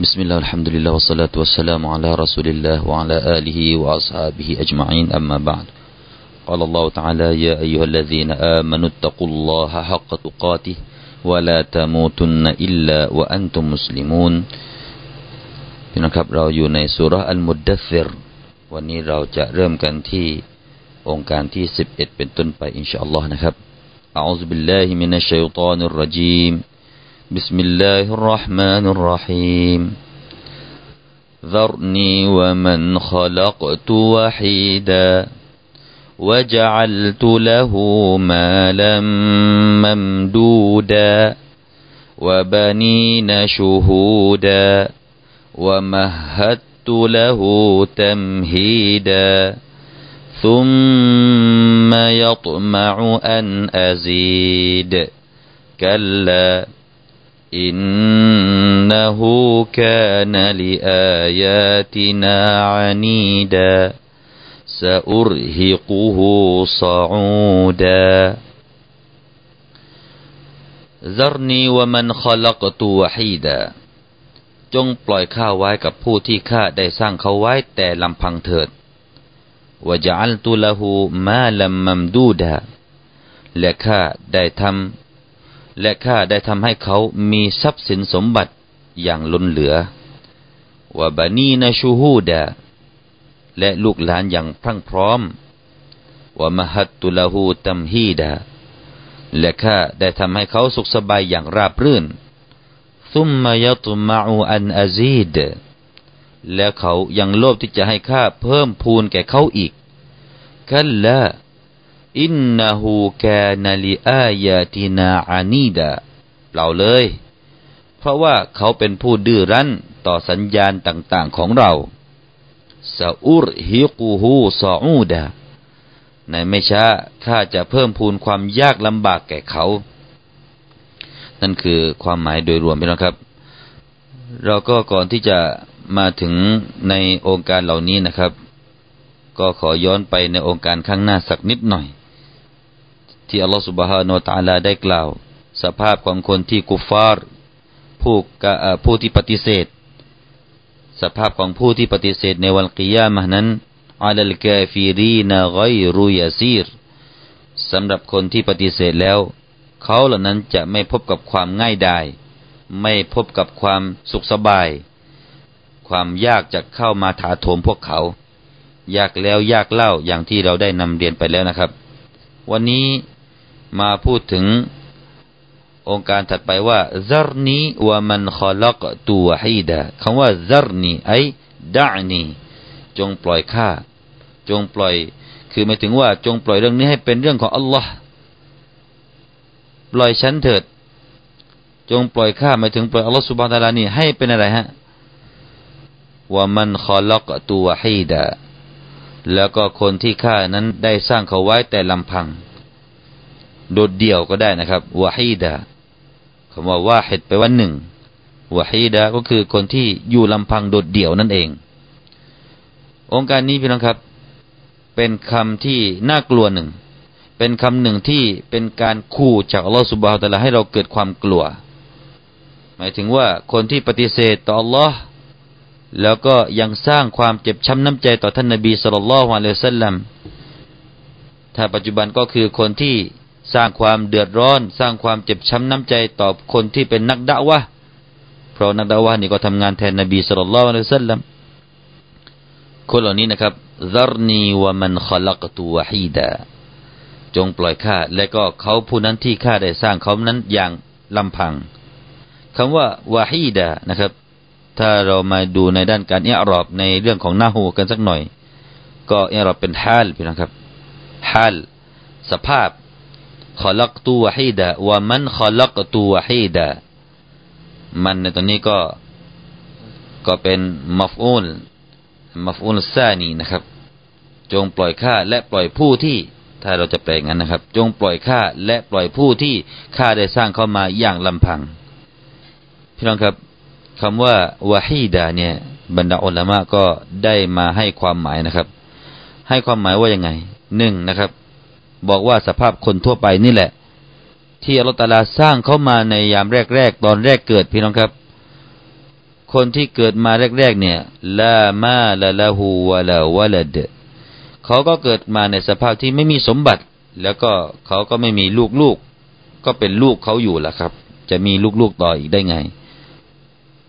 بسم الله الحمد لله والصلاة والسلام على رسول الله وعلى آله وأصحابه أجمعين أما بعد قال الله تعالى يا أيها الذين آمنوا اتقوا الله حق تقاته ولا تموتن إلا وأنتم مسلمون พี่น้องครับเราอยู่ในสุราอัลมุดดัซิรวันนี้เราจะเริ่มกันที่องค์การที่11เป็นต้นไปอินชาอัลลอฮ์นะครับ أعوذ بالله من الشيطان الرجيم بسم الله الرحمن الرحيم. ذرني ومن خلقت وحيدا وجعلت له مالا ممدودا وبنين شهودا ومهدت له تمهيدا ثم يطمع أن أزيد. كلا إنه كان لآياتنا عنيدا سأرهقه صعودا ذرني ومن خلقت وحيدا จงปล่อยข้าไว้กับผู้ที่ข้าได้สร้างเขาไว้แต่ลำพังเถิดวะจัลตุละหูมาลัมมัมดูดาและข้าได้ทำ และข้าได้ทำให้เขามีทรัพย์สินสมบัติอย่างล้นเหลือวะบานีนาชูฮูดาและลูกหลานอย่างพรั่งพร้อมวะมหัตตุละหูตัมฮีดาและข้าได้ทำให้เขาสุขสบายอย่างราบรื่นซุมมายตุมาอูอันอาซีดและเขายังโลภที่จะให้ข้าเพิ่มพูนแก่เขาอีกคัลละ อินนาหูกานาลิอายาตินาอานีดาเปล่าเลย เพราะว่าเขาเป็นผู้ดื้อรั้นต่อสัญญาณต่างๆของเราซาอุรฮิกูฮูซออูดาในไม่ช้าข้าจะเพิ่มพูนความยากลำบากแก่เขา นั่นคือความหมายโดยรวมพี่น้องครับ เราก็ก่อนที่จะมาถึงในโองการเหล่านี้นะครับ ก็ขอย้อนไปในโองการข้างหน้าสักนิดหน่อย ที่อัลลอฮฺسبحانه وتعالىได้กล่าว สภาพของคนที่كفارผู้ผู้ที่ปฏิเสธ สภาพของผู้ที่ปฏิเสธในวันกิยามะนั้นعلى الكافرين غير يسيرสำหรับคนที่ปฏิเสธแล้ว เขาเหล่านั้นจะไม่พบกับความง่ายดาย ไม่พบกับความสุขสบาย ความยากจะเข้ามาถาโถมพวกเขา ยากแล้วยากเล่าอย่างที่เราได้นำเรียนไปแล้วนะครับ วันนี้ มาพูดถึงองค์การถัดไปว่าซารนีวะมันขลักตัวฮีดะคำว่าซารนีไอดานีจงปล่อยข้าจงปล่อย คือหมายถึงว่าจงปล่อยเรื่องนี้ให้เป็นเรื่องของอัลลอฮ์ปล่อยฉันเถิด จงปล่อยข้าหมายถึงปล่อยอัลลอฮ์สุบานตะลานี่ให้เป็นอะไรฮะว่ามันขอลักตัวฮีดะแล้วก็คนที่ฆ่านั้นได้สร้างเขาไว้แต่ลำพัง โดดเดี่ยวก็ได้นะครับวะฮีดะคำว่าว่าเหตุไปว่าหนึ่งวะฮีดะก็คือคนที่อยู่ลำพังโดดเดี่ยวนั่นเอง องค์การนี้พี่น้องครับ เป็นคำที่น่ากลัวหนึ่ง เป็นคำหนึ่งที่เป็นการขู่จากอัลลอฮฺสุบฮฺตะลาให้เราเกิดความกลัว หมายถึงว่าคนที่ปฏิเสธต่ออัลลอฮ์แล้วก็ยังสร้างความเจ็บช้ำน้ำใจต่อท่านนบีสุลต่านละฮ์อะลัยฮิสัลลัมถ้าปัจจุบันก็คือคนที่ สร้างความเดือดร้อน สร้างความเจ็บช้ำน้ำใจต่อคนที่เป็นนักด่าวะเพราะนักด่าวะนี่ก็ทำงานแทนนบีสุลต่านละสัลลัมคนเหล่านี้นะครับซารนีวะมันขลักตัวฮีดาจงปล่อยข้าและก็เขาผู้นั้นที่ข้าได้สร้างเขานั้นอย่างลำพังคำว่าวาฮีดานะครับ ถ้าเรามาดูในด้านการเอรอบในเรื่องของหน้าหูกันสักหน่อย ก็เอรอบเป็นฮาลพี่นะครับฮาลสภาพ ขอลักตัวฮีดะว่ามันขอลักตัวฮีดะมันในตอนนี้ก็ก็เป็นมัฟอูลมัฟอูลซานีนะครับ จงปล่อยข้าและปล่อยผู้ที่ ถ้าเราจะแปลงั้นนะครับ จงปล่อยข้าและปล่อยผู้ที่ข้าได้สร้างเข้ามาอย่างลำพัง พี่น้องครับคำว่าวะฮีดาเนี่ยบรรดาอัลลามะก็ได้มาให้ความหมายนะครับ ให้ความหมายว่ายังไงหนึ่งนะครับ บอกว่าสภาพคนทั่วไปนี่แหละ ที่อัลลอฮฺตาลาสร้างเขามาในยามแรกๆตอนแรกเกิดพี่น้องครับ คนที่เกิดมาแรกๆเนี่ยลามาละละหูวะลาวะลดเขาก็เกิดมาในสภาพที่ไม่มีสมบัติ แล้วก็เขาก็ไม่มีลูกๆก็เป็นลูกเขาอยู่ล่ะครับ จะมีลูกๆต่ออีกได้ไง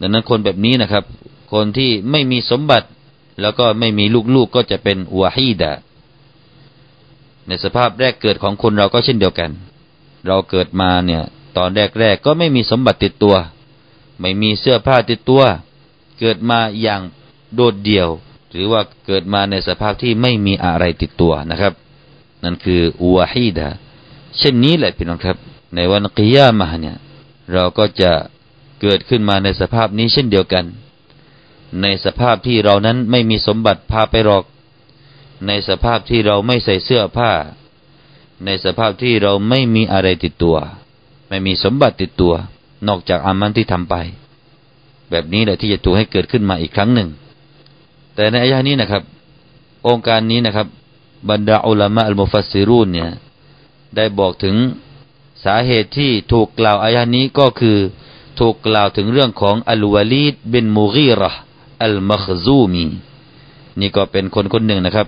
ดังนั้นคนแบบนี้นะครับ คนที่ไม่มีสมบัติแล้วก็ไม่มีลูกๆก็จะเป็นวาฮีดะ ในสภาพแรกเกิดของคนเราก็เช่นเดียวกัน เราเกิดมาเนี่ย ตอนแรกๆก็ไม่มีสมบัติติดตัว ไม่มีเสื้อผ้าติดตัว เกิดมาอย่างโดดเดี่ยว หรือว่าเกิดมาในสภาพที่ไม่มีอะไรติดตัวนะครับ นั่นคืออูวาฮีดะเช่นนี้แหละพี่น้องครับ ในวันกิยามะเนี่ย เราก็จะเกิดขึ้นมาในสภาพนี้เช่นเดียวกัน ในสภาพที่เรานั้นไม่มีสมบัติพาไปหรอก ในสภาพที่เราไม่ใส่เสื้อผ้า ในสภาพที่เราไม่มีอะไรติดตัว ไม่มีสมบัติติดตัว นอกจากอามันที่ทำไป แบบนี้แหละที่จะถูกให้เกิดขึ้นมาอีกครั้งหนึ่ง แต่ในอายะนี้นะครับ องค์การนี้นะครับ บรรดาอุลามะอัลมุฟัสซิรูนเนี่ยได้บอกถึงสาเหตุที่ถูกกล่าวอายะนี้ก็คือถูกกล่าวถึงเรื่องของอัลวาลีดบินมูกีระอัลมัคซูมี นี่ก็เป็นคนคนหนึ่งนะครับ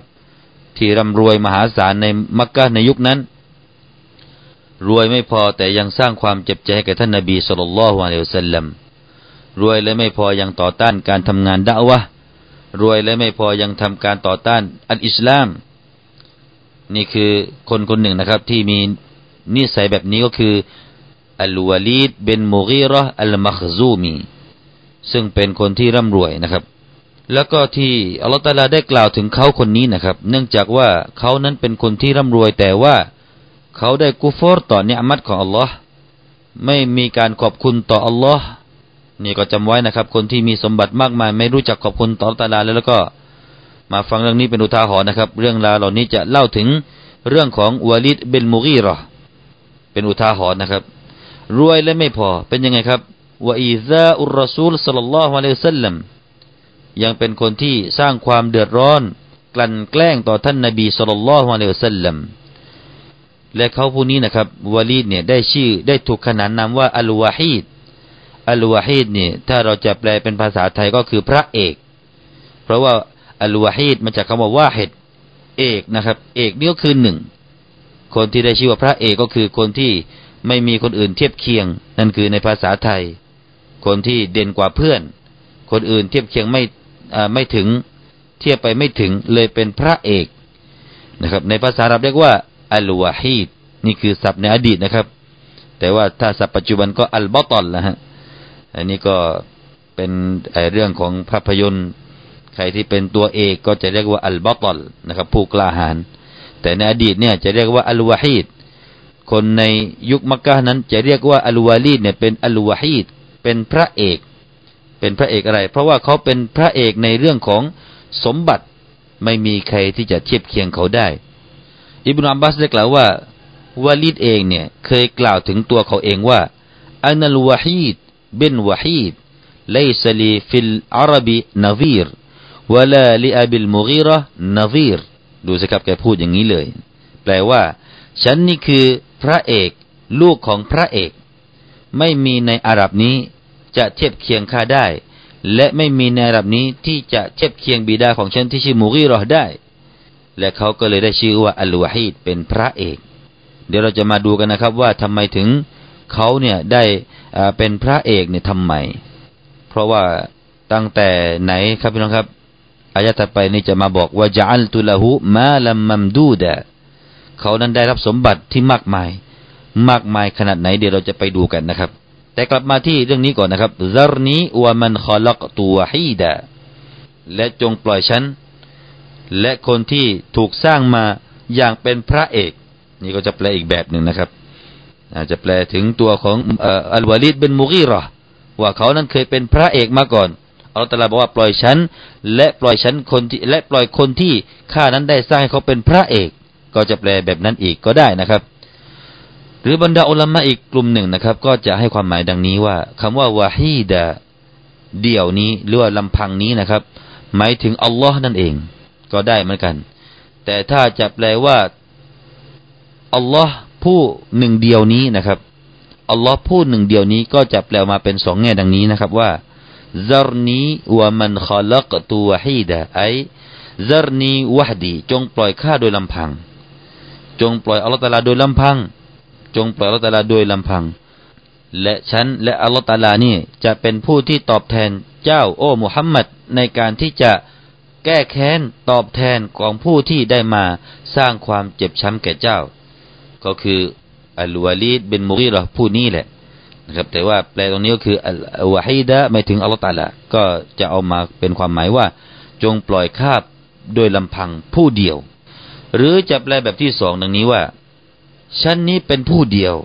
ที่ร่ำรวยมหาศาลในมักกะในยุคนั้น รวยไม่พอแต่ยังสร้างความเจ็บใจให้แก่ท่านนบีสุลต่านละฮ์วะลัยฮิสัลลัมรวยและไม่พอยังต่อต้านการทำงานดะวะรวยและไม่พอยังทำการต่อต้านอัลอิสลาม นี่คือคนคนหนึ่งนะครับ ที่มีนิสัยแบบนี้ก็คืออัลวาลีดเบนมูกีรออัลมัคซูมี ซึ่งเป็นคนที่ร่ำรวยนะครับ แล้วก็ที่อัลลอฮฺตาลาได้กล่าวถึงเขาคนนี้นะครับ เนื่องจากว่าเขานั้นเป็นคนที่ร่ำรวยแต่ว่าเขาได้กุฟอร์ต่อเนืมัดของอัลลอฮ์ไม่มีการขอบคุณต่ออัลลอฮ์นี่ก็จำไว้นะครับ คนที่มีสมบัติมากมาย ไม่รู้จักขอบคุณต่อตาลาแล้วแล้วก็ มาฟังเรื่องนี้เป็นอุทาหรณ์นะครับ เรื่องราวเหล่านี้จะเล่าถึงเรื่องของวาลิดเบนมูกีรอเป็นอุทาหรณ์นะครับ รวยและไม่พอเป็นยังไงครับวะอีซาอุรรสูลสัลลัลลอฮุอะลัยฮิสัลลัม ยังเป็นคนที่สร้างความเดือดร้อน กลั่นแกล้งต่อท่านนบีสัลลัลลอฮุอะลัยฮิสัลลัมและเขาผู้นี้นะครับวาลีดเนี่ยได้ชื่อได้ถูกขนานนามว่าอัลวาฮีดอัลวาฮีดเนี่ยถ้าเราจะแปลเป็นภาษาไทยก็คือพระเอก เพราะว่าอัลวาฮีดมาจากคำว่าว่าเหตุเอกนะครับ เอกนี่ก็คือหนึ่งคนที่ได้ชื่อว่าพระเอกก็คือคนที่ไม่มีคนอื่นเทียบเคียง นั่นคือในภาษาไทย คนที่เด่นกว่าเพื่อน คนอื่นเทียบเคียงไม่ ไม่ถึงเทียบไปไม่ถึงเลยเป็นพระเอกนะครับ ในภาษาอาหรับเรียกว่าอัลวาฮีดนี่คือศัพท์ในอดีตนะครับ แต่ว่าถ้าศัพท์ปัจจุบันก็อัลบอตอลนะฮะอันนี้ก็เป็นเรื่องของภาพยนตร์ ใครที่เป็นตัวเอกก็จะเรียกว่าอัลบอตอลนะครับ ผู้กล้าหาญแต่ในอดีตเนี่ยจะเรียกว่าอัลวาฮีดคนในยุคมักกะนั้นจะเรียกว่าอัลวาลีดเนี่ยเป็นอัลวาฮีดเป็นพระเอก เป็นพระเอกอะไร เพราะว่าเขาเป็นพระเอกในเรื่องของสมบัติไม่มีใครที่จะเทียบเคียงเขาได้ อิบนาอับบาสได้กล่าวว่าวาลีดเองเนี่ยเคยกล่าวถึงตัวเขาเองว่าอันัลวาฮีด بن وحيد ليس لي في العرب نظير ولا لأبي المغيرة نظير ดูสิครับแกพูดอย่างนี้เลย แปลว่า ฉันนี่คือพระเอก ลูกของพระเอก ไม่มีในอาหรับนี้ จะเทียบเคียงข้าได้ และไม่มีในอาหรับนี้ที่จะเทียบเคียงบิดาของฉันที่ชื่อมูกีรอได้ และเขาก็เลยได้ชื่อว่าอัลวาฮีดเป็นพระเอก เดี๋ยวเราจะมาดูกันนะครับว่าทำไมถึงเขาเนี่ยได้เป็นพระเอกเนี่ยทำไม เพราะว่าตั้งแต่ไหนครับพี่น้องครับอายะถัดไปนี่จะมาบอกว่าจัลตุละหุมาลัมมัมดูดะเขานั้นได้รับสมบัติที่มากมาย มากมายขนาดไหนเดี๋ยวเราจะไปดูกันนะครับ แต่กลับมาที่เรื่องนี้ก่อนนะครับซารนีวะมันขลักตัวฮีดะและจงปล่อยฉัน และคนที่ถูกสร้างมาอย่างเป็นพระเอก นี่ก็จะแปลอีกแบบหนึ่งนะครับอาจจะแปลถึงตัวของอัลวาลิดเป็นมุกีรอว่าเขานั้นเคยเป็นพระเอกมาก่อนอัลตลาบอกว่าปล่อยฉัน และปล่อยฉันคนที่และปล่อยคนที่ข้านั้นได้สร้างให้เขาเป็นพระเอก ก็จะแปลแบบนั้นอีกก็ได้นะครับ หรือบรรดาอุลามะอีกกลุ่มหนึ่งนะครับ ก็จะให้ความหมายดังนี้ว่าคำว่าวาฮีดะเดี่ยวนี้หรือว่าลำพังนี้นะครับ หมายถึงอัลลอฮ์นั่นเอง ก็ได้เหมือนกัน แต่ถ้าจะแปลว่าอัลลอฮ์ผู้หนึ่งเดียวนี้นะครับอัลลอฮ์ผู้หนึ่งเดียวนี้ก็จะแปลมาเป็นสองแง่ดังนี้นะครับว่า zarni wa man khalaqtu wahida ไอ zarni wahdi จงปล่อยข้าโดยลำพัง จงปล่อยอัลลอฮฺตาลาโดยลำพัง จงปล่อยอัลลอฮฺตาลาโดยลำพัง และฉันและอัลลอฮฺตาลานี่จะเป็นผู้ที่ตอบแทนเจ้าโอ้มุฮัมมัดในการที่จะแก้แค้นตอบแทนของผู้ที่ได้มาสร้างความเจ็บช้ำแก่เจ้า ก็คืออัลวาลีดเป็นมุกีรอผู้นี้แหละนะครับแต่ว่าแปลตรงนี้ก็คืออัลวะฮีดะไม่ถึงอัลลอฮฺตาลาก็จะเอามาเป็นความหมายว่า จงปล่อยคาบโดยลำพังผู้เดียว หรือจะแปลแบบที่สองดังนี้ว่า ฉันนี้เป็นผู้เดียว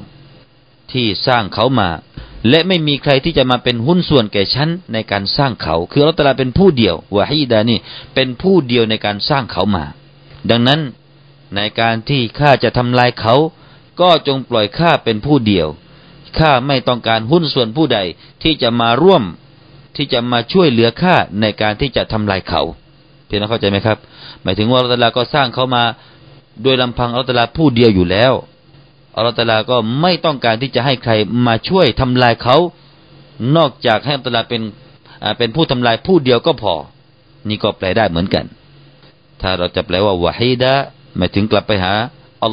ที่สร้างเขามา และไม่มีใครที่จะมาเป็นหุ้นส่วนแก่ฉันในการสร้างเขา คืออัลตาลาเป็นผู้เดียววะฮีดานี่เป็นผู้เดียวในการสร้างเขามา ดังนั้นในการที่ข้าจะทำลายเขา ก็จงปล่อยข้าเป็นผู้เดียวข้าไม่ต้องการหุ้นส่วนผู้ใดที่จะมาร่วมที่จะมาช่วยเหลือข้าในการที่จะทำลายเขาพี่น้องเข้าใจไหมครับ หมายถึงว่าอัลลอฮฺก็สร้างเขามาโดยลำพังอัลลอฮฺผู้เดียวอยู่แล้ว อัลลอฮฺก็ไม่ต้องการที่จะให้ใครมาช่วยทำลายเขา นอกจากให้อัลลาเป็นเป็นผู้ทำลายผู้เดียวก็พอ นี่ก็แปลได้เหมือนกัน ถ้าเราจะแปลว่าวะฮีดะหมายถึงกลับไปหา